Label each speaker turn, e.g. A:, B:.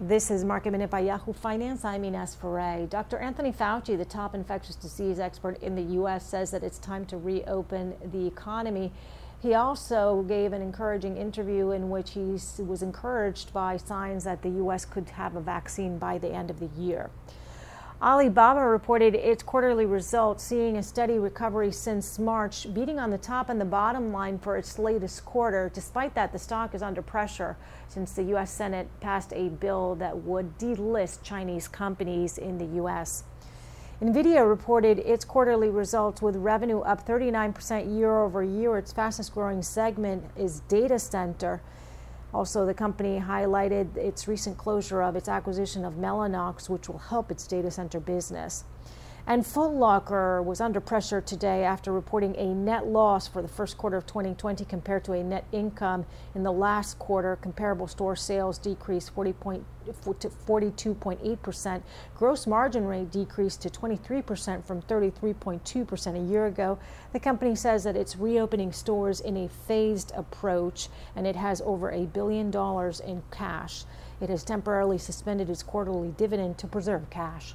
A: This is Market Minute by Yahoo Finance. I'm Ines Ferre. Dr. Anthony Fauci, the top infectious disease expert in the U.S., says that it's time to reopen the economy. He also gave an encouraging interview in which he was encouraged by signs that the U.S. could have a vaccine by the end of the year. Alibaba reported its quarterly results, seeing a steady recovery since March, beating on the top and the bottom line for its latest quarter. Despite that, the stock is under pressure since the U.S. Senate passed a bill that would delist Chinese companies in the U.S. NVIDIA reported its quarterly results with revenue up 39% year over year. Its fastest growing segment is data center. Also, the company highlighted its recent closure of its acquisition of Mellanox, which will help its data center business. And Foot Locker was under pressure today after reporting a net loss for the first quarter of 2020 compared to a net income in the last quarter. Comparable store sales decreased 40 point, to 42.8%. Gross margin rate decreased to 23% from 33.2% a year ago. The company says that it's reopening stores in a phased approach and it has over a billion dollars in cash. It has temporarily suspended its quarterly dividend to preserve cash.